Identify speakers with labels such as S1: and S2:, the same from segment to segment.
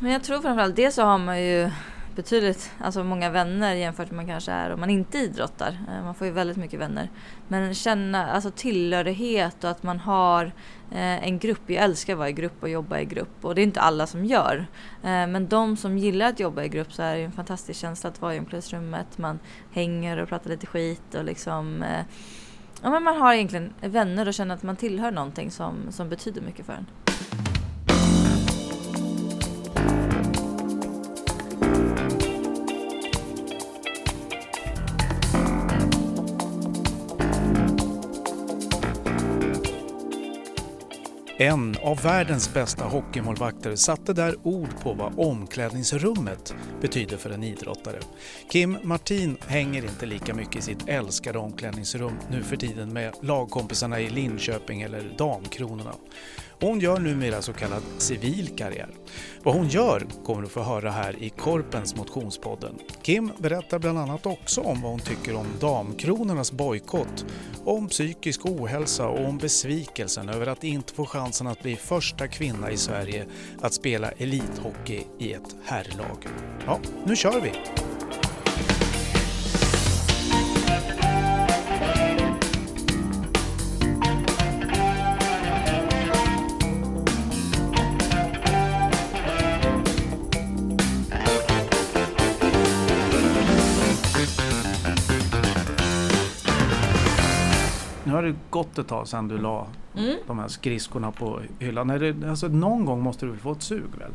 S1: Men jag tror framförallt det så har man ju betydligt, alltså många vänner jämfört med man kanske är om man inte idrottar. Eh, man får ju väldigt mycket vänner. Men känna alltså tillhörighet och att man har eh, en grupp. Jag älskar att vara i grupp och jobba i grupp och det är inte alla som gör. Eh, men de som gillar att jobba i grupp så är det en fantastisk känsla att vara i omklädningsrummet. Man hänger och pratar lite skit och liksom Ja, men man har egentligen vänner och känner att man tillhör någonting som, som betyder mycket för en.
S2: En av världens bästa hockeymålvakter satte där ord på vad omklädningsrummet betyder för en idrottare. Kim Martin hänger inte lika mycket i sitt älskade omklädningsrum nu för tiden med lagkompisarna i Linköping eller Damkronorna. Hon gör numera så kallad civil karriär. Vad hon gör kommer du få höra här i Korpens motionspodden. Kim berättar bland annat också om vad hon tycker om Damkronornas bojkott, om psykisk ohälsa och om besvikelsen över att inte få chansen att bli första kvinna i Sverige att spela elithockey i ett herrlag. Ja, nu kör vi! Gått ett tag sedan du la mm. de här skridskorna på hyllan. Är det, alltså, någon gång måste du få ett sug väl?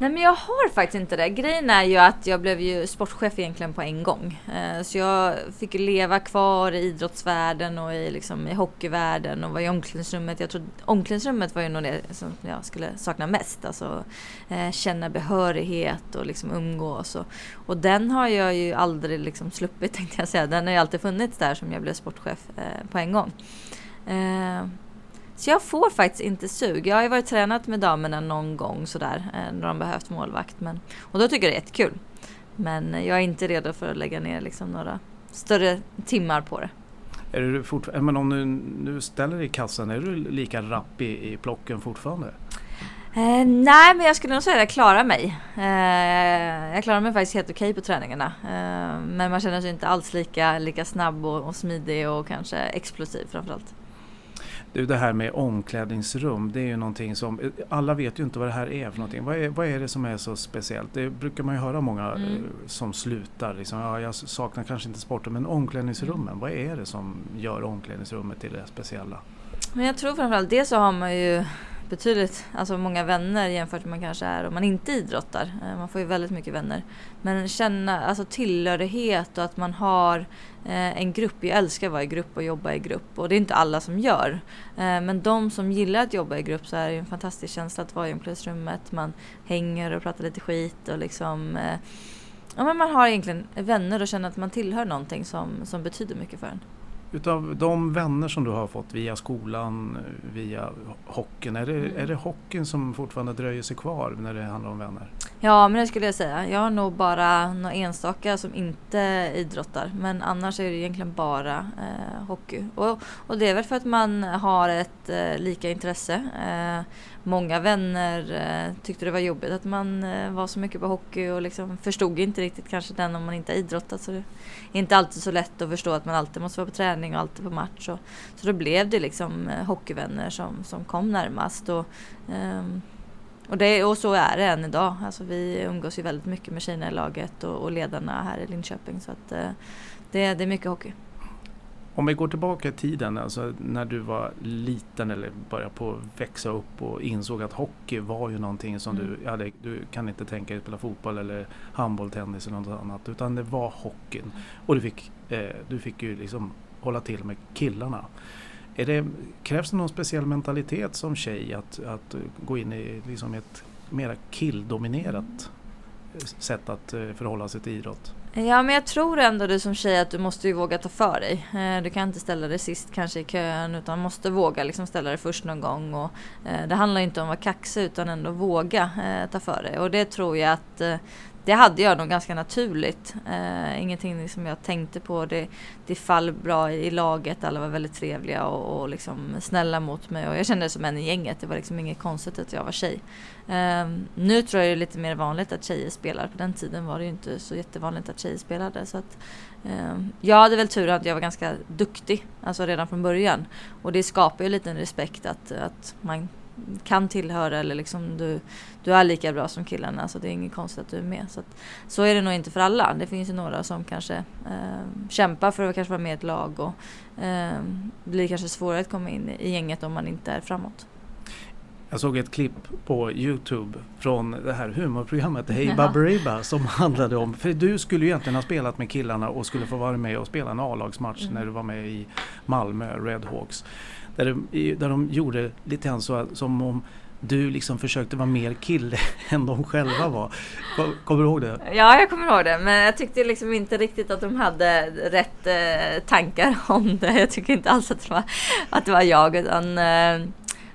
S1: Nej men jag har faktiskt inte det. Grejen är ju att jag blev ju sportchef egentligen på en gång. Eh, så jag fick leva kvar i idrottsvärlden och i, liksom, i hockeyvärlden och var i omklädningsrummet. Jag tror omklädningsrummet var ju nog det som jag skulle sakna mest. Alltså eh, känna behörighet och liksom umgås. Och, och den har jag ju aldrig liksom sluppit tänkte jag säga. Den har ju alltid funnits där som jag blev sportchef eh, på en gång. Så jag får faktiskt inte sug. Jag har ju varit tränat med damerna någon gång sådär eh, när de behövt målvakt. Men, och då tycker jag det är jättekul. Men jag är inte redo för att lägga ner liksom några större timmar på det.
S2: Är du fortfarande, men om du nu ställer dig i kassan, är du lika rapp i, i plocken fortfarande?
S1: Eh, nej, men jag skulle nog säga att jag klarar mig. Eh, jag klarar mig faktiskt helt okej på träningarna. Eh, men man känner sig inte alls lika, lika snabb och, och smidig och kanske explosiv framförallt.
S2: Du, det här med omklädningsrum, det är ju någonting som, alla vet ju inte vad det här är för någonting. Vad är, vad är det som är så speciellt? Det brukar man ju höra många mm. Eh, som slutar. Liksom, ja, jag saknar kanske inte sporten, men omklädningsrummen, mm. vad är det som gör omklädningsrummet till det speciella?
S1: Men jag tror framförallt det så har man ju betydligt, alltså många vänner jämfört med man kanske är om man inte idrottar. Eh, man får ju väldigt mycket vänner. Men känna alltså tillhörighet och att man har eh, en grupp. Jag älskar att vara i grupp och jobba i grupp och det är inte alla som gör. Eh, men de som gillar att jobba i grupp så är det en fantastisk känsla att vara i omklädningsrummet. Man hänger och pratar lite skit och liksom Ja, men man har egentligen vänner och känner att man tillhör någonting som, som betyder mycket för en.
S2: Utav de vänner som du har fått via skolan, via hockeyn, är det, mm. är det hockeyn som fortfarande dröjer sig kvar när det handlar om vänner?
S1: Ja, men det skulle jag säga. Jag har nog bara några enstaka som inte idrottar. Men annars är det egentligen bara eh, hockey. Och, och det är väl för att man har ett eh, lika intresse. Eh, många vänner eh, tyckte det var jobbigt att man eh, var så mycket på hockey och liksom förstod inte riktigt kanske den om man inte idrottat. Så det är inte alltid så lätt att förstå att man alltid måste vara på träning och alltid på match. Och, så då blev det liksom eh, hockeyvänner som, som kom närmast. Och, ehm, och, det, och så är det än idag. Alltså vi umgås ju väldigt mycket med tjejerna i laget och, och ledarna här i Linköping. Så att, eh, det, det är mycket hockey.
S2: Om vi går tillbaka i tiden, alltså när du var liten eller började på växa upp och insåg att hockey var ju någonting som mm. du, ja, det, du kan inte tänka dig att spela fotboll eller handboll, tennis eller något annat utan det var hockeyn. Och du fick, eh, du fick ju liksom hålla till med killarna. Är det, krävs det någon speciell mentalitet som tjej att, att gå in i liksom ett mera killdominerat sätt att eh, förhålla sig till idrott?
S1: Ja, men jag tror ändå du som tjej att du måste ju våga ta för dig. Eh, du kan inte ställa dig sist kanske i kön utan måste våga liksom ställa dig först någon gång. Och, eh, det handlar inte om att vara kaxig utan ändå våga eh, ta för dig. Och det tror jag att det hade jag nog ganska naturligt. Eh, ingenting som jag tänkte på. Det, det fall bra i, laget. Alla var väldigt trevliga och, och liksom snälla mot mig. Och jag kände som en i gänget. Det var liksom inget konstigt att jag var tjej. Eh, nu tror jag det är lite mer vanligt att tjejer spelar. På den tiden var det ju inte så jättevanligt att tjejer spelade. Så att, eh, jag hade väl tur att jag var ganska duktig. Alltså redan från början. Och det skapar ju lite en respekt att, att man kan tillhöra eller liksom du, du är lika bra som killarna så det är inget konstigt att du är med. Så, att, så är det nog inte för alla. Det finns ju några som kanske eh, kämpar för att kanske vara med i ett lag och eh, blir kanske svårare att komma in i gänget om man inte är framåt.
S2: Jag såg ett klipp på Youtube från det här humorprogrammet Hey Baberiba som handlade om, för du skulle ju egentligen ha spelat med killarna och skulle få vara med och spela en A-lagsmatch mm. när du var med i Malmö Redhawks. Där de, där de gjorde lite grann så som om du liksom försökte vara mer kille än de själva var. Kommer du ihåg det?
S1: Ja, jag kommer ihåg det. Men jag tyckte liksom inte riktigt att de hade rätt eh, tankar om det. Jag tycker inte alls att det var, att det var jag. Utan, eh,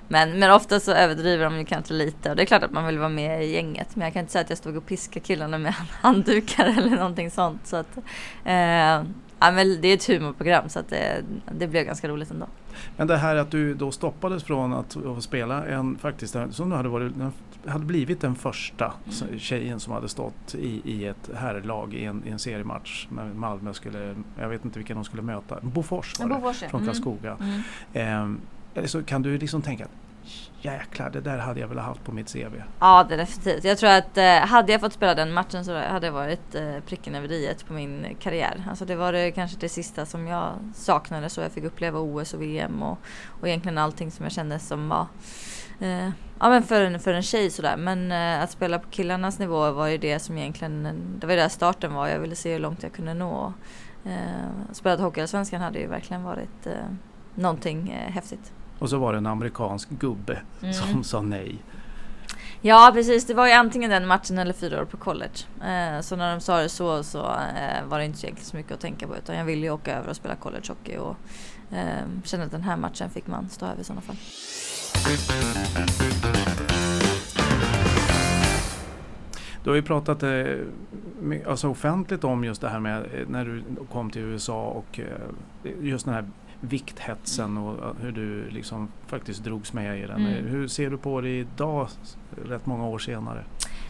S1: men, men ofta så överdriver de ju kanske lite. Och det är klart att man vill vara med i gänget. Men jag kan inte säga att jag stod och piskade killarna med handdukar eller någonting sånt. Så att, eh, ja, men det är ett humorprogram så att det, det blev ganska roligt ändå.
S2: Men det här att du då stoppades från att, spela en faktiskt, som du hade, varit, hade blivit den första mm. tjejen som hade stått i, i ett herrlag i en, i en seriematch. När Malmö skulle, jag vet inte vilka de skulle möta, Bofors var det, Bofors, från mm. Karlskoga. Mm. Eh, så kan du liksom tänka jäklar, det där hade jag velat haft på mitt CV.
S1: Ja, det definitivt. Jag tror att eh, hade jag fått spela den matchen så hade det varit eh, pricken över i på min karriär. Alltså det var det kanske det sista som jag saknade så jag fick uppleva OS och VM och, och egentligen allting som jag kände som var eh, Ja men för en, för en tjej sådär. Men eh, att spela på killarnas nivå var ju det som egentligen, det var ju där starten var. Jag ville se hur långt jag kunde nå. Eh, spelat Hockeyallsvenskan hade ju verkligen varit eh, någonting eh, häftigt.
S2: Och så var det en amerikansk gubbe mm. som sa nej.
S1: Ja precis, det var ju antingen den matchen eller fyra år på college. Eh, så när de sa det så så eh, var det inte så, så mycket att tänka på utan jag ville ju åka över och spela collegehockey och eh, kände att den här matchen fick man stå över i sådana fall.
S2: Du har ju pratat eh, alltså offentligt om just det här med eh, när du kom till USA och eh, just den här vikthetsen och hur du liksom faktiskt drogs med i den. Mm. Hur ser du på det idag, rätt många år senare?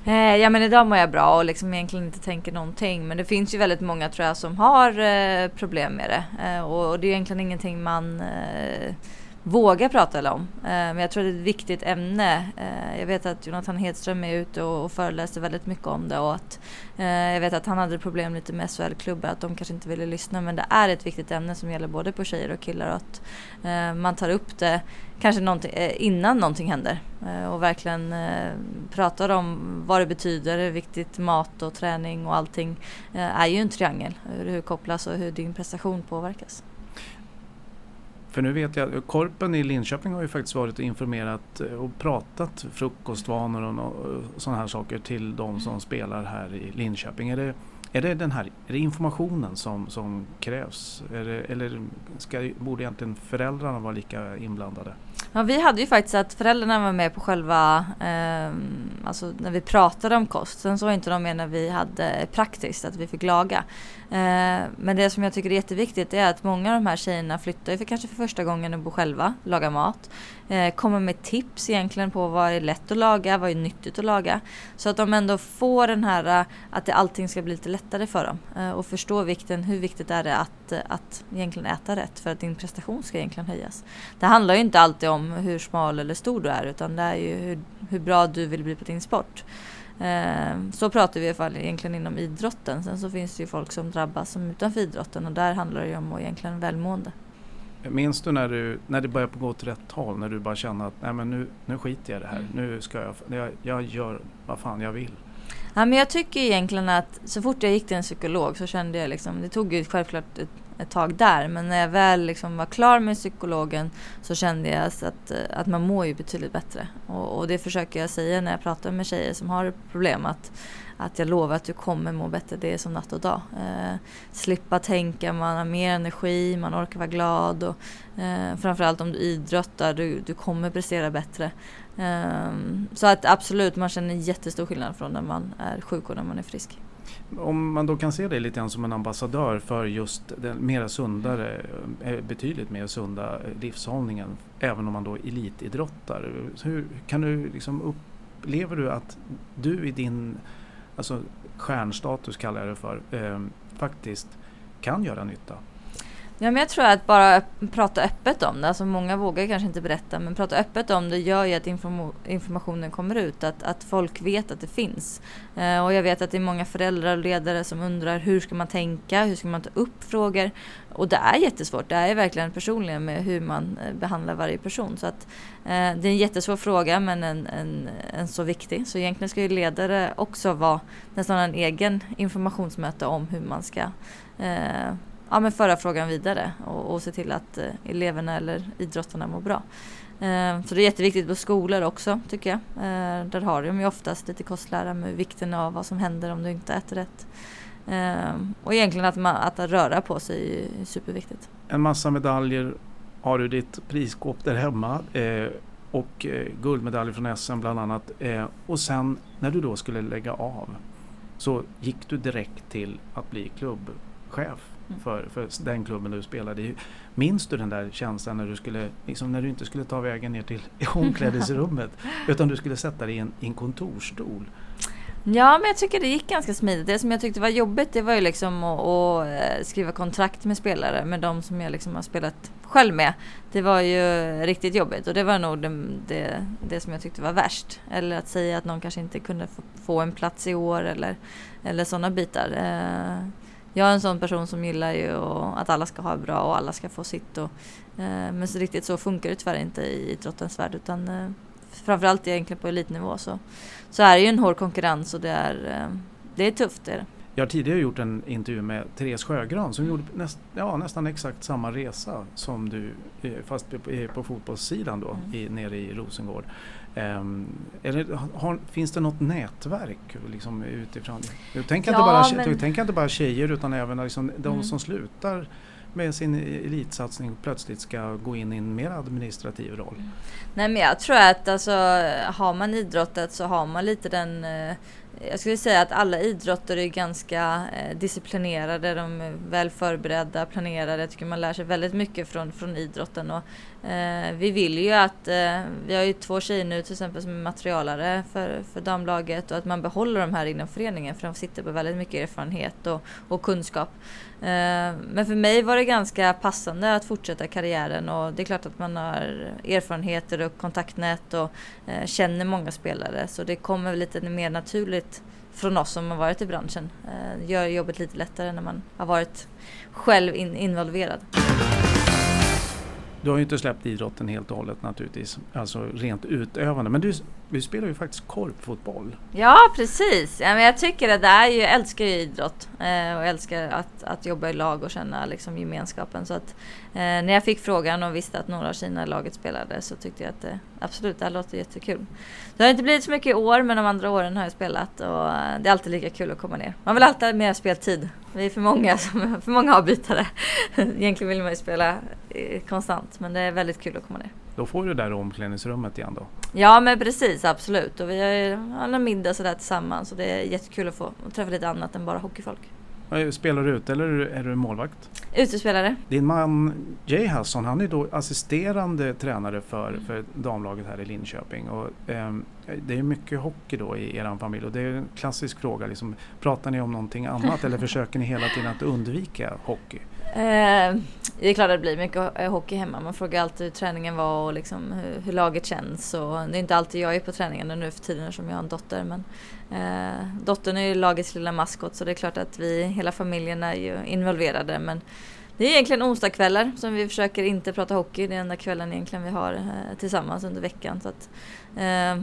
S1: Eh, ja men idag mår jag bra och liksom egentligen inte tänker någonting. Men det finns ju väldigt många tror jag som har eh, problem med det. Eh, och, och, det är egentligen ingenting man eh, våga prata om. Eh, men jag tror det är ett viktigt ämne. Eh, jag vet att Jonathan Hedström är ute och föreläser väldigt mycket om det och att eh, jag vet att han hade problem lite med SHL-klubbar, att de kanske inte ville lyssna. Men det är ett viktigt ämne som gäller både på tjejer och killar och att man tar upp det kanske någonting, innan någonting händer och verkligen pratar om vad det betyder, hur viktigt mat och träning och allting är ju en triangel. Hur det kopplas och hur din prestation påverkas.
S2: För nu vet jag, Korpen i Linköping har ju faktiskt varit och informerat eh, och pratat frukostvanor och sådana här saker till de som spelar här i Linköping. Är det, är det, den här, är det informationen som, som krävs? Det, eller ska, borde egentligen föräldrarna vara lika inblandade?
S1: Ja, vi hade ju faktiskt att föräldrarna var med på själva, eh, alltså när vi pratade om kost. Sen så var inte de med när vi hade praktiskt, att vi fick laga. Eh, men det som jag tycker är jätteviktigt är att många av de här tjejerna flyttar ju för kanske för första gången och bor själva, lagar mat. Eh, kommer med tips egentligen på vad är lätt att laga, vad är nyttigt att laga. Så att de ändå får den här eh, att allting ska bli lite lättare för dem. Eh, och förstå vikten, hur viktigt är det att, eh, att egentligen äta rätt för att din prestation ska egentligen höjas. Det handlar ju inte alltid om hur smal eller stor du är utan det är ju hur, hur bra du vill bli på din sport. Eh, så pratar vi i alla fall egentligen inom idrotten. Sen så finns det ju folk som drabbas som utanför idrotten och där handlar det ju om egentligen välmående.
S2: Minns du när, du när det började gå åt rätt håll? När du bara kände att Nej, men nu, nu skiter jag i det här. Mm. Nu ska jag, jag, jag gör vad fan jag vill.
S1: Ja, men jag tycker egentligen att så fort jag gick till en psykolog så kände jag liksom, det tog ju självklart ett ett tag där. Men när jag väl liksom var klar med psykologen så kände jag att, att man mår ju betydligt bättre. Och, och det försöker jag säga när jag pratar med tjejer som har problem. Att, att jag lovar att du kommer må bättre. Det är som natt och dag. Eh, slippa tänka, man har mer energi, man orkar vara glad. Och, eh, framförallt om du idrottar, du, du kommer prestera bättre. Eh, så att absolut, man känner jättestor skillnad från när man är sjuk och när man är frisk.
S2: Om man då kan se dig lite grann som en ambassadör för just den mera sundare, eh, betydligt mer sunda eh, livshållningen, även om man då elitidrottar. Hur kan du liksom upplever du att du i din alltså stjärnstatus kallar jag det för, eh, faktiskt kan göra nytta?
S1: Ja, men jag tror att bara prata öppet om det, alltså många vågar kanske inte berätta, men prata öppet om det gör ju att informationen kommer ut, att, att folk vet att det finns. Eh, och jag vet att det är många föräldrar och ledare som undrar hur ska man tänka, hur ska man ta upp frågor? Och det är jättesvårt, det är verkligen personligen med hur man eh, behandlar varje person. Så att, eh, det är en jättesvår fråga men en, en, en så viktig. Så egentligen ska ju ledare också vara nästan en egen informationsmöte om hur man ska eh, ja, men föra frågan vidare och, och se till att eh, eleverna eller idrottarna mår bra. Eh, så det är jätteviktigt på skolor också tycker jag. Eh, där har de ju oftast lite kostlära med vikten av vad som händer om du inte äter rätt. Eh, och egentligen att, man, att röra på sig är superviktigt.
S2: En massa medaljer har du ditt prisskåp där hemma eh, och eh, guldmedaljer från SM bland annat. Eh, och sen när du då skulle lägga av så gick du direkt till att bli klubb. Mm. för, för den klubben du spelade i. Minns du den där känslan när du, skulle, liksom när du inte skulle ta vägen ner till omklädningsrummet utan du skulle sätta dig i en, i en kontorsstol?
S1: Ja, men jag tycker det gick ganska smidigt. Det som jag tyckte var jobbigt det var ju liksom att, att eh, skriva kontrakt med spelare, med de som jag liksom har spelat själv med. Det var ju riktigt jobbigt och det var nog det, det, det, som jag tyckte var värst. Eller att säga att någon kanske inte kunde få, få en plats i år eller, eller sådana bitar. Jag är en sån person som gillar ju att alla ska ha bra och alla ska få sitt. Och, eh, men så riktigt så funkar det tyvärr inte i idrottens värld utan eh, framförallt egentligen på elitnivå så, så är det ju en hård konkurrens och det är, eh, det är tufft. Det är det.
S2: Jag har tidigare gjort en intervju med Therese Sjögran som gjorde näst, ja, nästan exakt samma resa som du eh, fast på, på fotbollssidan då mm. i, nere i Rosengård. Eller, har, finns det något nätverk liksom, utifrån? Jag tänker, ja, inte bara, men... tänker inte bara tjejer utan även liksom, de mm. som slutar med sin elitsatsning plötsligt ska gå in i en mer administrativ roll?
S1: Nej men jag tror att alltså, har man idrottat så har man lite den eh, jag skulle säga att alla idrotter är ganska eh, disciplinerade, de är väl förberedda, planerade. Jag tycker man lär sig väldigt mycket från, från idrotten. Och, Eh, vi vill ju att, eh, vi har ju två tjejer nu till exempel som är materialare för, för damlaget och att man behåller de här inom föreningen för de sitter på väldigt mycket erfarenhet och, och kunskap. Eh, men för mig var det ganska passande att fortsätta karriären och det är klart att man har erfarenheter och kontaktnät och eh, känner många spelare så det kommer lite mer naturligt från oss som har varit i branschen. Eh, det eh, gör jobbet lite lättare när man har varit själv involverad.
S2: Du har ju inte släppt idrotten helt och hållet naturligtvis, alltså rent utövande. Men du, du spelar ju faktiskt korpfotboll.
S1: Ja, precis. Ja, men jag tycker det där, jag älskar ju idrott eh, och älskar att, att jobba i lag och känna liksom, gemenskapen. Så att när jag fick frågan och visste att några av tjejerna i laget spelade så tyckte jag att det, absolut, det här låter jättekul. Det har inte blivit så mycket i år, men de andra åren har jag spelat och eh, det är alltid lika kul att komma ner. Man vill alltid ha mer speltid. Vi är för många, som, för många avbytare. Egentligen vill man ju spela eh, konstant, men det är väldigt kul att komma ner.
S2: Då får du det där omklädningsrummet igen då?
S1: Ja men precis, absolut. Och vi har ju en middag sådär tillsammans och det är jättekul att få träffa lite annat än bara hockeyfolk.
S2: Spelar du ute eller är du målvakt?
S1: Utespelare.
S2: Din man Jay Hasson han är då assisterande tränare för, för damlaget här i Linköping. Och, eh, det är mycket hockey då i er familj och det är en klassisk fråga. Liksom, pratar ni om någonting annat eller försöker ni hela tiden att undvika hockey?
S1: Eh, det är klart att det blir mycket hockey hemma. Man frågar alltid hur träningen var och liksom hur, hur, laget känns. Och det är inte alltid jag är på träningarna nu för tiden som jag har en dotter. Men eh, dottern är ju lagets lilla maskot så det är klart att vi, hela familjen är ju involverade. Men det är egentligen onsdagskvällar som vi försöker inte prata hockey. Det är enda kvällen egentligen vi har eh, tillsammans under veckan. Så att, eh,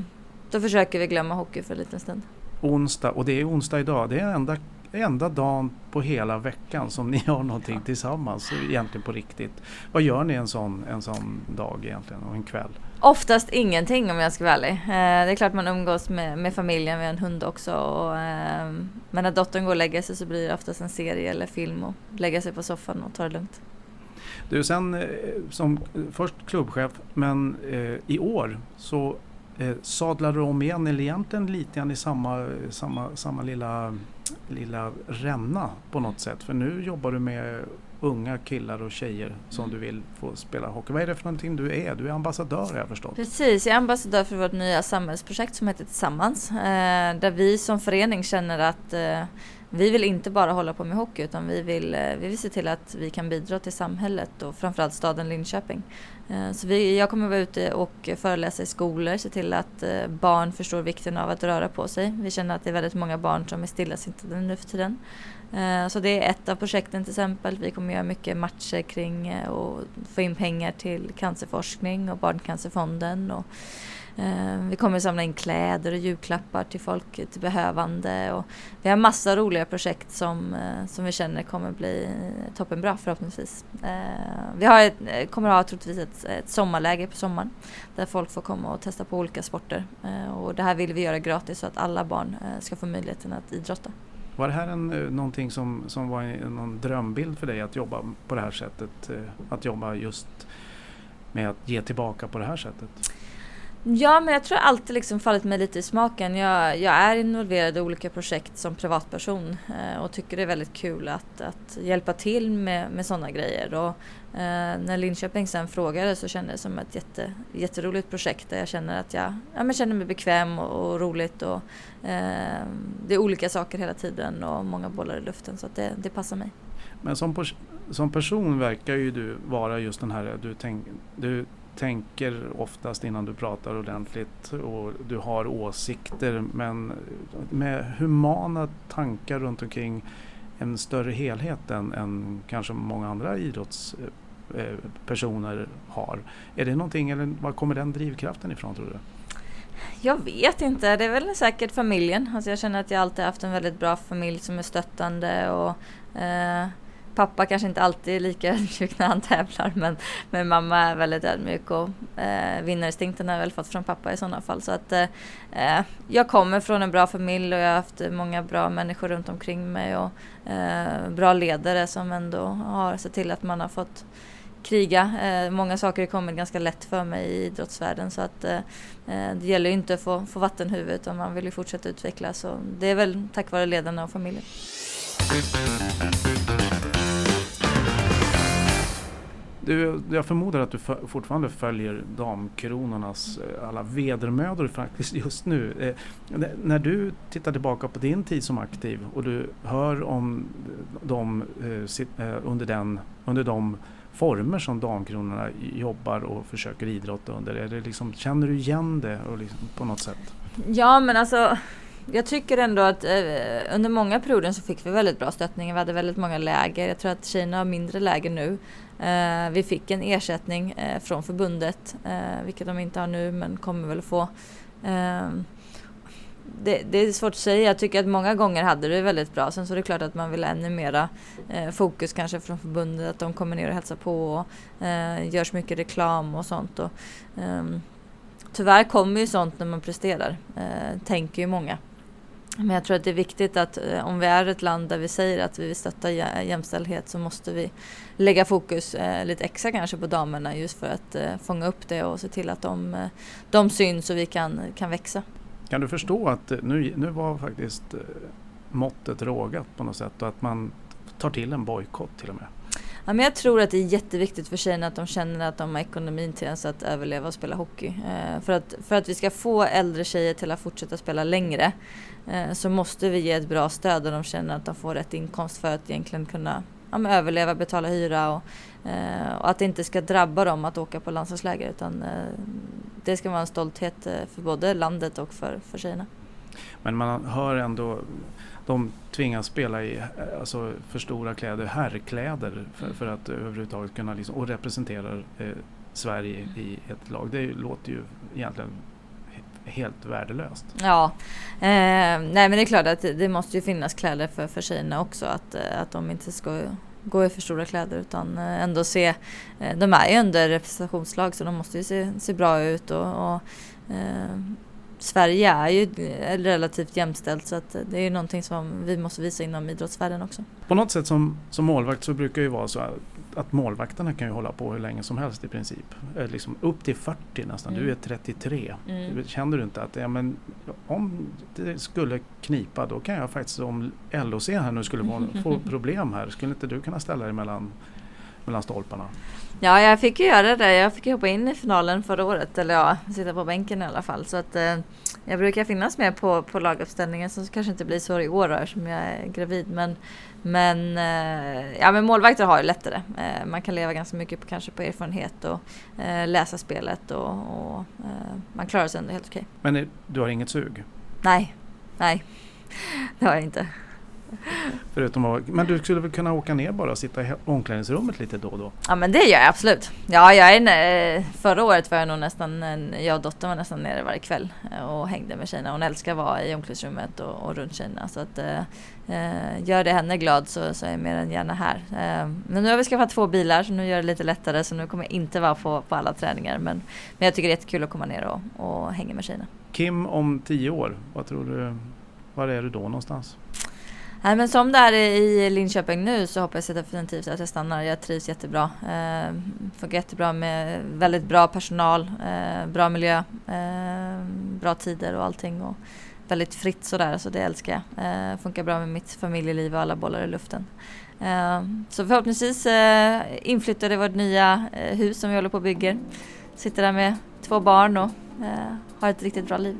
S1: då försöker vi glömma hockey för en liten stund.
S2: onsdag och det är onsdag idag. Det är enda, enda dagen på hela veckan som ni har någonting tillsammans egentligen på riktigt. Vad gör ni en sån, en sån dag egentligen och en kväll?
S1: Oftast ingenting om jag ska vara ärlig. Eh, det är klart man umgås med, med familjen, vi har en hund också. Och, eh, men när dottern går och lägger sig så blir det oftast en serie eller film och lägga sig på soffan och ta det lugnt.
S2: Du, sen eh, som först klubbchef, men eh, i år så eh, sadlar du om igen, eller egentligen lite grann i samma, samma, samma lilla, lilla ränna på något sätt. För nu jobbar du med unga killar och tjejer som du vill få spela hockey. Vad är det för någonting du är? Du är ambassadör har jag förstått.
S1: Precis, jag är ambassadör för vårt nya samhällsprojekt som heter Tillsammans. Eh, där vi som förening känner att eh, vi vill inte bara hålla på med hockey utan vi vill, eh, vi vill se till att vi kan bidra till samhället och framförallt staden Linköping. Eh, så vi, jag kommer vara ute och föreläsa i skolor, se till att eh, barn förstår vikten av att röra på sig. Vi känner att det är väldigt många barn som är stillasittande nu för tiden. Så det är ett av projekten till exempel. Vi kommer göra mycket matcher kring och få in pengar till cancerforskning och Barncancerfonden. Och Eh, vi kommer samla in kläder och julklappar till folk, till behövande. Och vi har massa roliga projekt som, eh, som vi känner kommer bli toppenbra förhoppningsvis. Eh, vi har ett, eh, kommer ha troligtvis ett, ett sommarläger på sommaren där folk får komma och testa på olika sporter. Eh, och det här vill vi göra gratis så att alla barn ska få möjligheten att idrotta.
S2: Var det här en, någonting som, som var en, någon drömbild för dig att jobba på det här sättet? Att jobba just med att ge tillbaka på det här sättet?
S1: Ja, men jag tror alltid liksom fallit mig lite i smaken. Jag, jag är involverad i olika projekt som privatperson eh, och tycker det är väldigt kul att, att hjälpa till med, med sådana grejer. Och, eh, när Linköping sen frågade så kändes det som ett jätte, jätteroligt projekt där jag känner att jag ja, men känner mig bekväm och, och roligt. Och, eh, det är olika saker hela tiden och många bollar i luften så det, det passar mig.
S2: Men som, som person verkar ju du vara just den här, du, tänk, du tänker oftast innan du pratar ordentligt och du har åsikter men med humana tankar runt omkring en större helhet än, än kanske många andra idrottspersoner har. Är det någonting eller var kommer den drivkraften ifrån tror du?
S1: Jag vet inte, det är väl säkert familjen. Alltså jag känner att jag alltid haft en väldigt bra familj som är stöttande och eh, Pappa kanske inte alltid är lika ödmjuk när han tävlar men, men mamma är väldigt ödmjuk och eh, vinnarinstinkten har jag väl fått från pappa i sådana fall. Så att eh, jag kommer från en bra familj och jag har haft många bra människor runt omkring mig och eh, bra ledare som ändå har sett till att man har fått kriga. Eh, många saker har kommit ganska lätt för mig i idrottsvärlden så att eh, eh det gäller ju inte att få, få vattenhuvud utan man vill ju fortsätta utvecklas och det är väl tack vare ledarna och familjen.
S2: Du, jag förmodar att du fortfarande följer damkronornas eh, alla vedermödor faktiskt just nu. Eh, när du tittar tillbaka på din tid som aktiv och du hör om dem eh, eh, under, den, under de former som Damkronorna jobbar och försöker idrotta under, är det liksom, känner du igen det liksom, på något sätt?
S1: Ja men alltså jag tycker ändå att eh, under många perioder så fick vi väldigt bra stöttning. Vi hade väldigt många läger. Jag tror att Kina har mindre läger nu. Eh, vi fick en ersättning eh, från förbundet, eh, vilket de inte har nu men kommer väl få. Eh, det, det, är svårt att säga. Jag tycker att många gånger hade det väldigt bra. Sen så är det klart att man vill ännu mera eh, fokus kanske från förbundet. Att de kommer ner och hälsar på och eh, görs mycket reklam och sånt. Och, eh, tyvärr kommer ju sånt när man presterar, eh, tänker ju många. Men jag tror att det är viktigt att eh, om vi är ett land där vi säger att vi vill stötta jämställdhet så måste vi lägga fokus eh, lite extra kanske på damerna just för att eh, fånga upp det och se till att de, eh, de syns och vi kan, kan växa.
S2: Kan du förstå att eh, nu, nu var faktiskt måttet rågat på något sätt och att man tar till en bojkott till och med?
S1: Ja, men jag tror att det är jätteviktigt för tjejerna att de känner att de har ekonomin till ens att överleva och spela hockey. Eh, för, att, för att vi ska få äldre tjejer till att fortsätta spela längre eh, så måste vi ge ett bra stöd och de känner att de får rätt inkomst för att egentligen kunna ja, överleva, betala hyra och, eh, och, att det inte ska drabba dem att åka på landslagsläger utan eh, det ska vara en stolthet eh, för både landet och för, för tjejerna.
S2: Men man hör ändå de tvingas spela i alltså, för stora kläder, herrkläder för, för att överhuvudtaget kunna liksom, och representera eh, Sverige i ett lag. Det låter ju egentligen helt värdelöst.
S1: Ja, eh, nej men det är klart att det måste ju finnas kläder för, för tjejerna också. Att, att de inte ska gå i för stora kläder utan eh, ändå se, eh, de är ju under representationslag så de måste ju se, se bra ut och, och eh, Sverige är ju relativt jämställt så att det är ju någonting som vi måste visa inom idrottsvärlden också.
S2: På något sätt som, som målvakt så brukar det ju vara så att målvakterna kan ju hålla på hur länge som helst i princip. Eh, liksom upp till 40 nästan, mm. du är 33. Mm. Känner du inte att ja, men, om det skulle knipa då kan jag faktiskt om LOC här nu skulle få problem här, skulle inte du kunna ställa dig mellan mellan stolparna.
S1: Ja, jag fick ju göra det. Jag fick hoppa in i finalen förra året. Eller ja, sitta på bänken i alla fall. Så att eh, jag brukar finnas med på, på laguppställningen. Som kanske inte blir så i år då, eftersom jag är gravid. Men, men, eh, ja, men målvakter har ju lättare. Eh, man kan leva ganska mycket på, kanske på erfarenhet och eh, läsa spelet. Och, och eh, man klarar sig ändå helt okej.
S2: Men du har inget sug?
S1: Nej, nej. Det har jag inte.
S2: Förutom att, men du skulle väl kunna åka ner bara och sitta i omklädningsrummet lite då och då?
S1: Ja men det gör jag absolut. Ja, jag är, förra året var jag nog nästan, jag och dottern var nästan nere varje kväll eh, och hängde med tjejerna. Hon älskar att vara i omklädningsrummet och, och runt tjejerna. Så att, eh, eh, gör det henne glad så, så är jag mer än gärna här. Eh, men nu har vi skaffat två bilar så nu gör det lite lättare så nu kommer jag inte vara på, på alla träningar. Men, men jag tycker det är jättekul att komma ner och, och hänga med tjejerna.
S2: Kim om tio år, vad tror du, var är du då någonstans?
S1: Nej, men som det är i Linköping nu så hoppas jag definitivt att jag stannar. Jag trivs jättebra. Eh, funkar jättebra med väldigt bra personal, eh, bra miljö, eh, bra tider och allting. Och väldigt fritt sådär, så det älskar jag. Eh, funkar bra med mitt familjeliv och alla bollar i luften. Eh, så förhoppningsvis eh, inflyttar i vårt nya eh, hus som vi håller på och bygger. Sitter där med två barn och eh, har ett riktigt bra liv.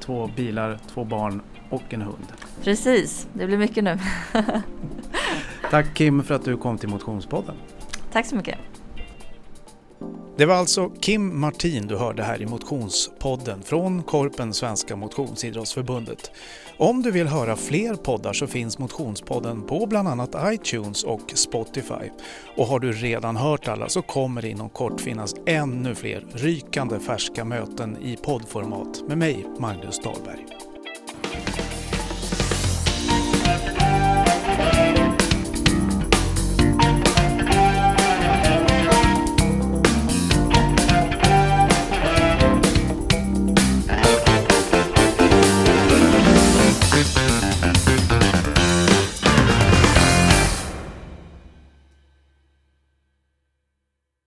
S2: Två bilar, två barn och en hund.
S1: Precis, det blir mycket nu.
S2: Tack Kim för att du kom till Motionspodden.
S1: Tack så mycket.
S2: Det var alltså Kim Martin du hörde här i Motionspodden från Korpen Svenska Motionsidrottsförbundet. Om du vill höra fler poddar så finns Motionspodden på bland annat iTunes och Spotify. Och har du redan hört alla så kommer det inom kort finnas ännu fler rykande färska möten i poddformat med mig, Magnus Dahlberg.